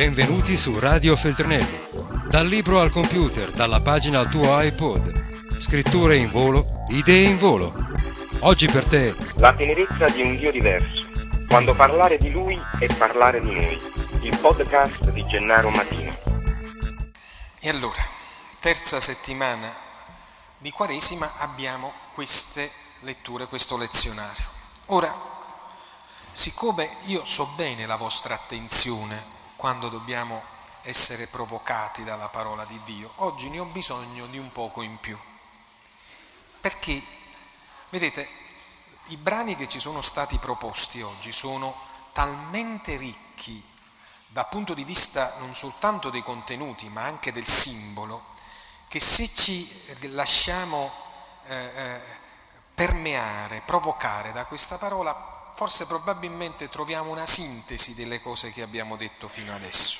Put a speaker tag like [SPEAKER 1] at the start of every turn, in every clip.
[SPEAKER 1] Benvenuti su Radio Feltrinelli. Dal libro al computer, dalla pagina al tuo iPod. Scritture in volo, idee in volo. Oggi per te.
[SPEAKER 2] La tenerezza di un Dio diverso. Quando parlare di Lui è parlare di noi. Il podcast di Gennaro Matino.
[SPEAKER 3] E allora, terza settimana di Quaresima abbiamo queste letture, questo lezionario. Ora, siccome io so bene la vostra attenzione quando dobbiamo essere provocati dalla parola di Dio. Oggi ne ho bisogno di un poco in più. Perché, vedete, i brani che ci sono stati proposti oggi sono talmente ricchi dal punto di vista non soltanto dei contenuti, ma anche del simbolo, che se ci lasciamo eh, eh, permeare, provocare da questa parola, forse probabilmente troviamo una sintesi delle cose che abbiamo detto fino adesso.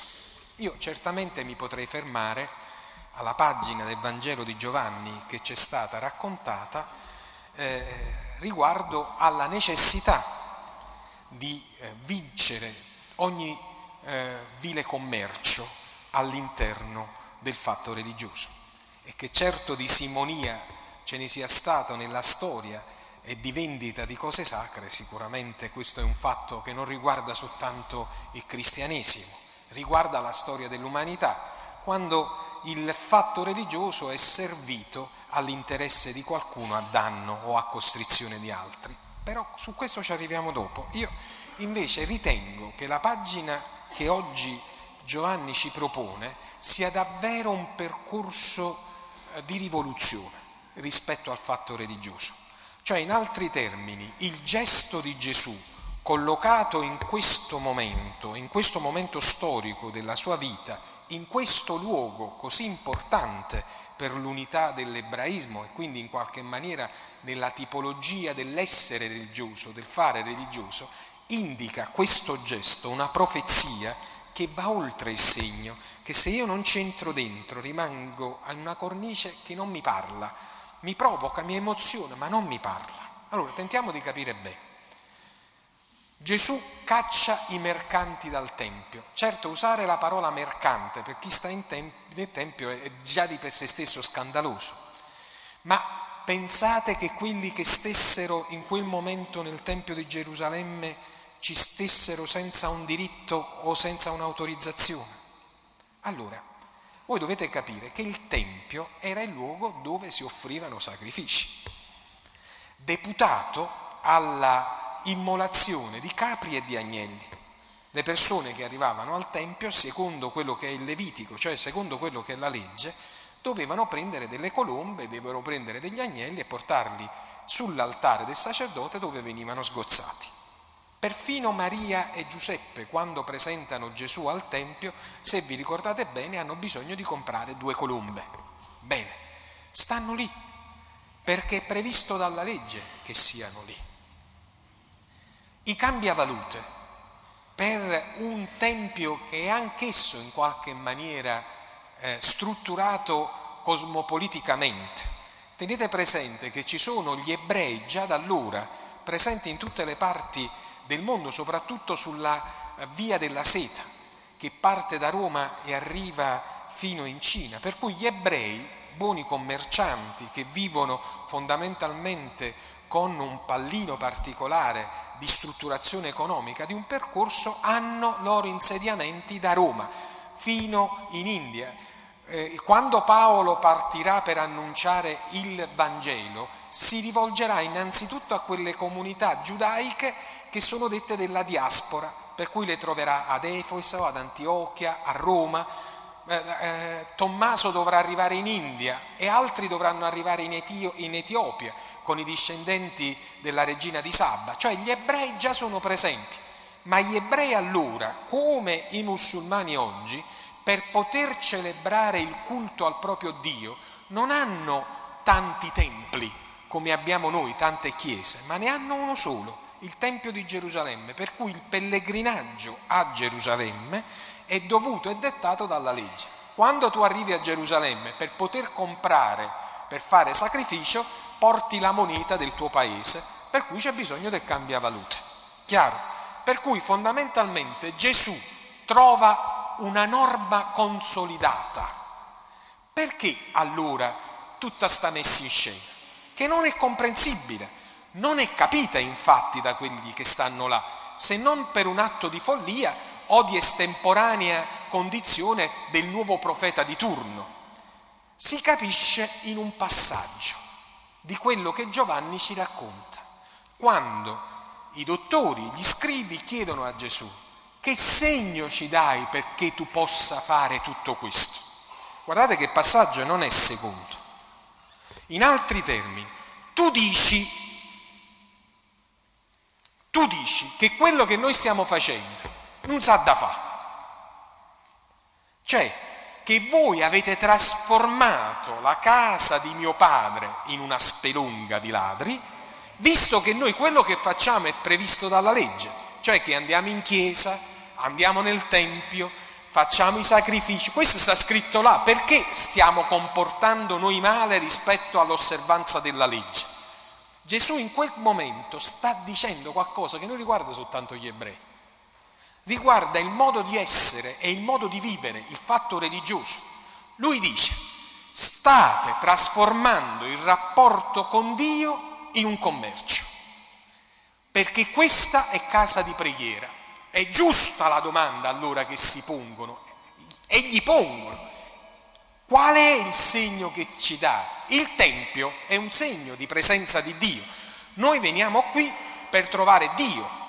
[SPEAKER 3] Io certamente mi potrei fermare alla pagina del Vangelo di Giovanni che ci è stata raccontata eh, riguardo alla necessità di eh, vincere ogni eh, vile commercio all'interno del fatto religioso e che certo di simonia ce ne sia stato nella storia e di vendita di cose sacre, sicuramente questo è un fatto che non riguarda soltanto il cristianesimo, riguarda la storia dell'umanità, quando il fatto religioso è servito all'interesse di qualcuno a danno o a costrizione di altri. Però su questo ci arriviamo dopo. Io invece ritengo che la pagina che oggi Giovanni ci propone sia davvero un percorso eh, di rivoluzione rispetto al fatto religioso. Cioè, in altri termini, il gesto di Gesù collocato in questo momento, in questo momento storico della sua vita, in questo luogo così importante per l'unità dell'ebraismo e quindi in qualche maniera nella tipologia dell'essere religioso, del fare religioso, indica questo gesto, una profezia che va oltre il segno, che se io non c'entro dentro rimango in una cornice che non mi parla, mi provoca, mi emoziona, ma non mi parla. Allora tentiamo di capire bene. Gesù caccia i mercanti dal Tempio. Certo, usare la parola mercante per chi sta tem- nel Tempio è già di per sé stesso scandaloso, ma pensate che quelli che stessero in quel momento nel Tempio di Gerusalemme ci stessero senza un diritto o senza un'autorizzazione? Allora, voi dovete capire che il Tempio era il luogo dove si offrivano sacrifici, deputato alla immolazione di capri e di agnelli. Le persone che arrivavano al Tempio, secondo quello che è il Levitico, cioè secondo quello che è la legge, dovevano prendere delle colombe, dovevano prendere degli agnelli e portarli sull'altare del sacerdote dove venivano sgozzati. Perfino Maria e Giuseppe, quando presentano Gesù al Tempio, se vi ricordate bene, hanno bisogno di comprare due colombe. Bene, stanno lì, perché è previsto dalla legge che siano lì. I cambiavalute per un tempio che è anch'esso in qualche maniera eh, strutturato cosmopoliticamente. Tenete presente che ci sono gli ebrei già da allora presenti in tutte le parti del mondo, soprattutto sulla eh, via della seta, che parte da Roma e arriva fino in Cina. Per cui gli ebrei, buoni commercianti che vivono fondamentalmente con un pallino particolare di strutturazione economica di un percorso, hanno loro insediamenti da Roma fino in India. Eh, quando Paolo partirà per annunciare il Vangelo, si rivolgerà innanzitutto a quelle comunità giudaiche che sono dette della diaspora, per cui le troverà ad Efeso, ad Antiochia, a Roma. Eh, eh, Tommaso dovrà arrivare in India e altri dovranno arrivare in, Etio, in Etiopia con i discendenti della regina di Sabba, cioè gli ebrei già sono presenti, ma gli ebrei allora, come i musulmani oggi, per poter celebrare il culto al proprio Dio, non hanno tanti templi come abbiamo noi, tante chiese, ma ne hanno uno solo, il Tempio di Gerusalemme, per cui il pellegrinaggio a Gerusalemme è dovuto e dettato dalla legge. Quando tu arrivi a Gerusalemme per poter comprare, per fare sacrificio, porti la moneta del tuo paese, per cui c'è bisogno del cambiavalute. Chiaro? Per cui fondamentalmente Gesù trova una norma consolidata. Perché allora tutta sta messa in scena? Che non è comprensibile, non è capita infatti da quelli che stanno là, se non per un atto di follia o di estemporanea condizione del nuovo profeta di turno. Si capisce in un passaggio di quello che Giovanni ci racconta, quando i dottori, gli scribi chiedono a Gesù, che segno ci dai perché tu possa fare tutto questo? Guardate che passaggio non è secondo. In altri termini, tu dici, tu dici che quello che noi stiamo facendo non sa da fare. Cioè, che voi avete trasformato la casa di mio padre in una spelunga di ladri, visto che noi quello che facciamo è previsto dalla legge, cioè che andiamo in chiesa, andiamo nel Tempio, facciamo i sacrifici. Questo sta scritto là. Perché stiamo comportando noi male rispetto all'osservanza della legge? Gesù in quel momento sta dicendo qualcosa che non riguarda soltanto gli ebrei, riguarda il modo di essere e il modo di vivere, il fatto religioso. Lui dice, state trasformando il rapporto con Dio in un commercio, perché questa è casa di preghiera è giusta la domanda allora che si pongono e gli pongono. Qual è il segno che ci dà? Il Tempio è un segno di presenza di Dio. Noi veniamo qui per trovare Dio.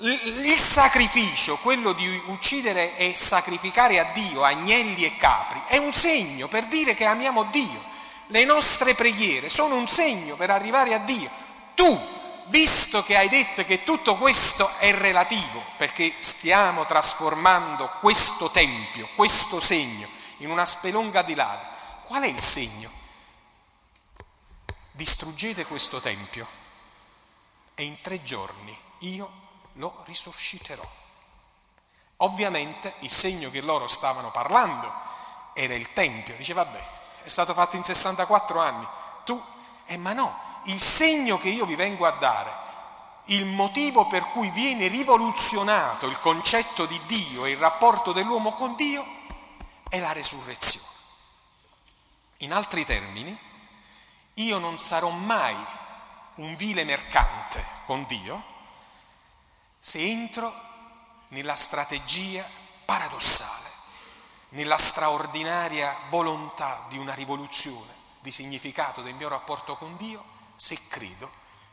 [SPEAKER 3] Il sacrificio, quello di uccidere e sacrificare a Dio agnelli e capri, è un segno per dire che amiamo Dio. Le nostre preghiere sono un segno per arrivare a Dio. Tu visto che hai detto che tutto questo è relativo, perché stiamo trasformando questo tempio, questo segno, in una spelonga di lava, qual è il segno? Distruggete questo tempio e in tre giorni io lo risusciterò. Ovviamente il segno che loro stavano parlando era il tempio. Dice, vabbè, è stato fatto in 64 anni. Tu, eh ma no, il segno che io vi vengo a dare, il motivo per cui viene rivoluzionato il concetto di Dio e il rapporto dell'uomo con Dio, è la resurrezione. In altri termini, io non sarò mai un vile mercante con Dio se entro nella strategia paradossale, nella straordinaria volontà di una rivoluzione di significato del mio rapporto con Dio se credo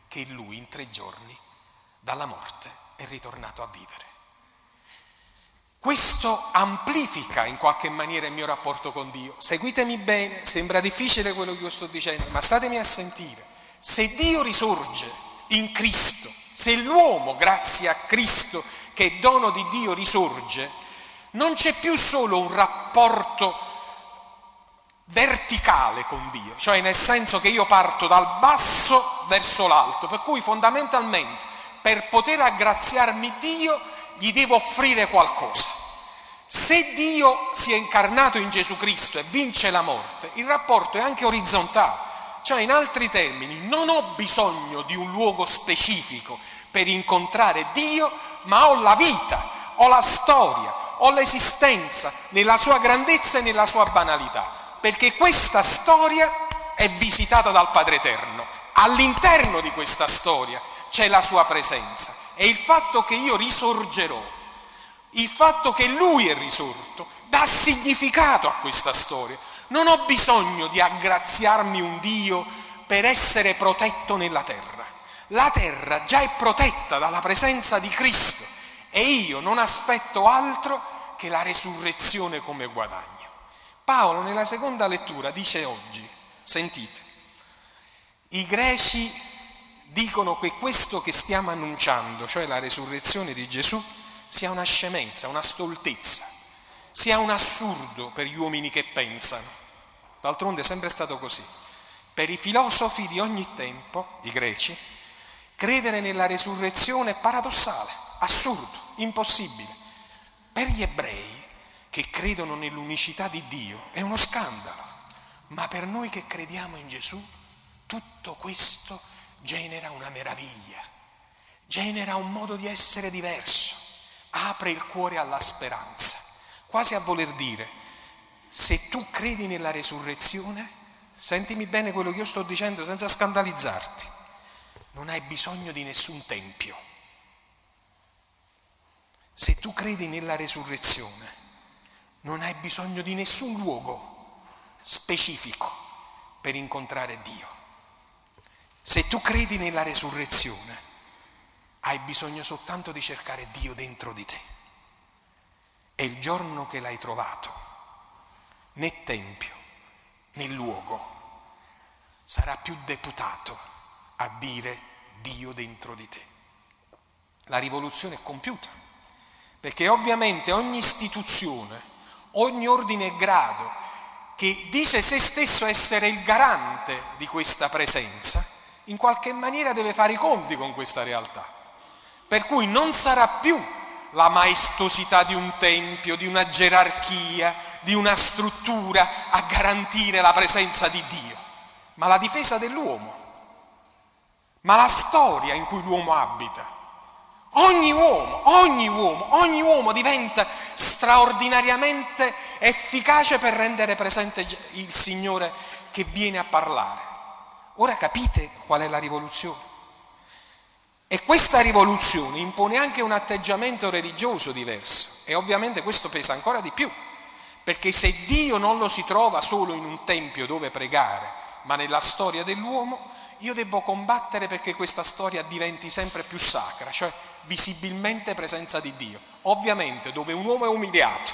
[SPEAKER 3] che lui in tre giorni dalla morte è ritornato a vivere. Questo amplifica in qualche maniera il mio rapporto con Dio. Seguitemi bene, sembra difficile quello che io sto dicendo, ma statemi a sentire. Se Dio risorge in Cristo, se l'uomo, grazie a Cristo, che è dono di Dio, risorge, non c'è più solo un rapporto verticale con Dio, cioè nel senso che io parto dal basso verso l'alto, per cui fondamentalmente per poter aggraziarmi Dio gli devo offrire qualcosa. Se Dio si è incarnato in Gesù Cristo e vince la morte, il rapporto è anche orizzontale, cioè in altri termini non ho bisogno di un luogo specifico per incontrare Dio, ma ho la vita, ho la storia, ho l'esistenza nella sua grandezza e nella sua banalità perché questa storia è visitata dal Padre Eterno. All'interno di questa storia c'è la sua presenza e il fatto che io risorgerò, il fatto che Lui è risorto, dà significato a questa storia. Non ho bisogno di aggraziarmi un Dio per essere protetto nella terra. La terra già è protetta dalla presenza di Cristo e io non aspetto altro che la resurrezione come guadagno. Paolo nella seconda lettura dice oggi, sentite, i greci dicono che questo che stiamo annunciando, cioè la resurrezione di Gesù, sia una scemenza, una stoltezza, sia un assurdo per gli uomini che pensano. D'altronde è sempre stato così. Per i filosofi di ogni tempo, i greci, credere nella resurrezione è paradossale, assurdo, impossibile. Per gli ebrei che credono nell'unicità di Dio è uno scandalo, ma per noi che crediamo in Gesù tutto questo genera una meraviglia, genera un modo di essere diverso, apre il cuore alla speranza. Quasi a voler dire, se tu credi nella resurrezione, sentimi bene quello che io sto dicendo senza scandalizzarti, non hai bisogno di nessun tempio. Se tu credi nella resurrezione, non hai bisogno di nessun luogo specifico per incontrare Dio. Se tu credi nella resurrezione, hai bisogno soltanto di cercare Dio dentro di te. E il giorno che l'hai trovato, né tempio né luogo sarà più deputato a dire Dio dentro di te. La rivoluzione è compiuta, perché ovviamente ogni istituzione, ogni ordine e grado che dice se stesso essere il garante di questa presenza, in qualche maniera deve fare i conti con questa realtà. Per cui non sarà più la maestosità di un tempio, di una gerarchia, di una struttura a garantire la presenza di Dio, ma la difesa dell'uomo, ma la storia in cui l'uomo abita. Ogni uomo, ogni uomo, ogni uomo diventa straordinariamente efficace per rendere presente il Signore che viene a parlare. Ora capite qual è la rivoluzione? E questa rivoluzione impone anche un atteggiamento religioso diverso e ovviamente questo pesa ancora di più, perché se Dio non lo si trova solo in un tempio dove pregare, ma nella storia dell'uomo, io devo combattere perché questa storia diventi sempre più sacra, cioè visibilmente presenza di Dio. Ovviamente dove un uomo è umiliato,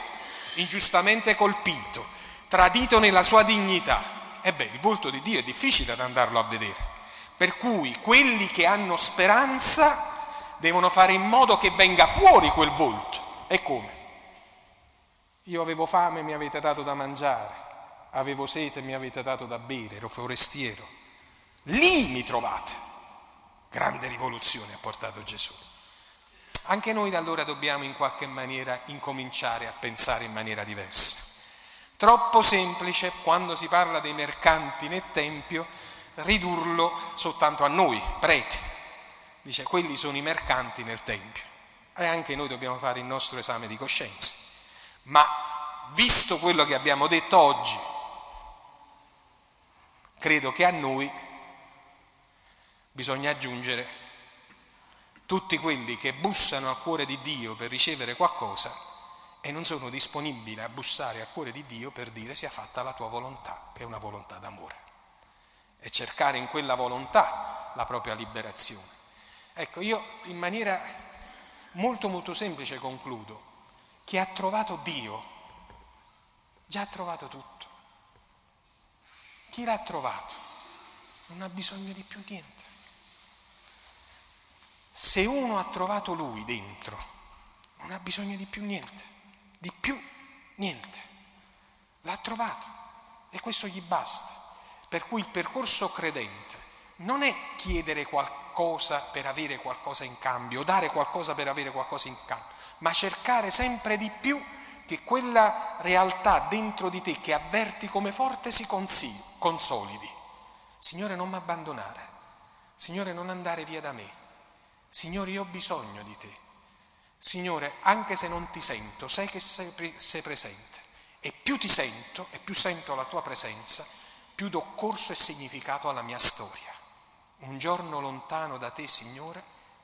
[SPEAKER 3] ingiustamente colpito, tradito nella sua dignità, e il volto di Dio è difficile da andarlo a vedere. Per cui quelli che hanno speranza devono fare in modo che venga fuori quel volto. E come? Io avevo fame e mi avete dato da mangiare, avevo sete e mi avete dato da bere, ero forestiero. Lì mi trovate. Grande rivoluzione ha portato Gesù. Anche noi da allora dobbiamo in qualche maniera incominciare a pensare in maniera diversa. Troppo semplice quando si parla dei mercanti nel Tempio ridurlo soltanto a noi, preti. Dice, quelli sono i mercanti nel Tempio. E anche noi dobbiamo fare il nostro esame di coscienza. Ma visto quello che abbiamo detto oggi, credo che a noi bisogna aggiungere tutti quelli che bussano al cuore di Dio per ricevere qualcosa e non sono disponibili a bussare al cuore di Dio per dire sia fatta la tua volontà, che è una volontà d'amore e cercare in quella volontà la propria liberazione. Ecco, io in maniera molto molto semplice concludo, chi ha trovato Dio già ha trovato tutto. Chi l'ha trovato non ha bisogno di più niente. Se uno ha trovato lui dentro, non ha bisogno di più niente, di più niente. L'ha trovato e questo gli basta. Per cui il percorso credente non è chiedere qualcosa per avere qualcosa in cambio, dare qualcosa per avere qualcosa in cambio, ma cercare sempre di più che quella realtà dentro di te che avverti come forte si consolidi. Signore, non mi abbandonare. Signore, non andare via da me. Signore, io ho bisogno di te. Signore, anche se non ti sento, sai che sei, sei presente. E più ti sento e più sento la tua presenza, più do corso e significato alla mia storia. Un giorno lontano da te, Signore,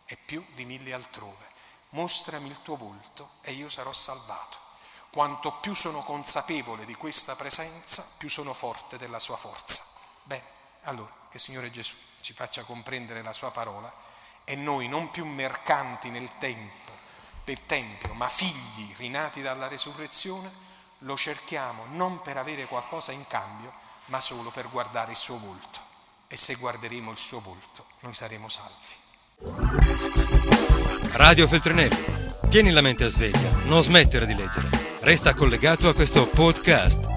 [SPEAKER 3] è più di mille altrove. Mostrami il tuo volto e io sarò salvato. Quanto più sono consapevole di questa presenza, più sono forte della sua forza. Bene, allora, che Signore Gesù ci faccia comprendere la sua parola e noi non più mercanti nel tempo, del Tempio, ma figli rinati dalla resurrezione, lo cerchiamo non per avere qualcosa in cambio, ma solo per guardare il suo volto. E se guarderemo il suo volto, noi saremo salvi.
[SPEAKER 1] Radio Feltrinelli, tieni la mente a sveglia, non smettere di leggere. Resta collegato a questo podcast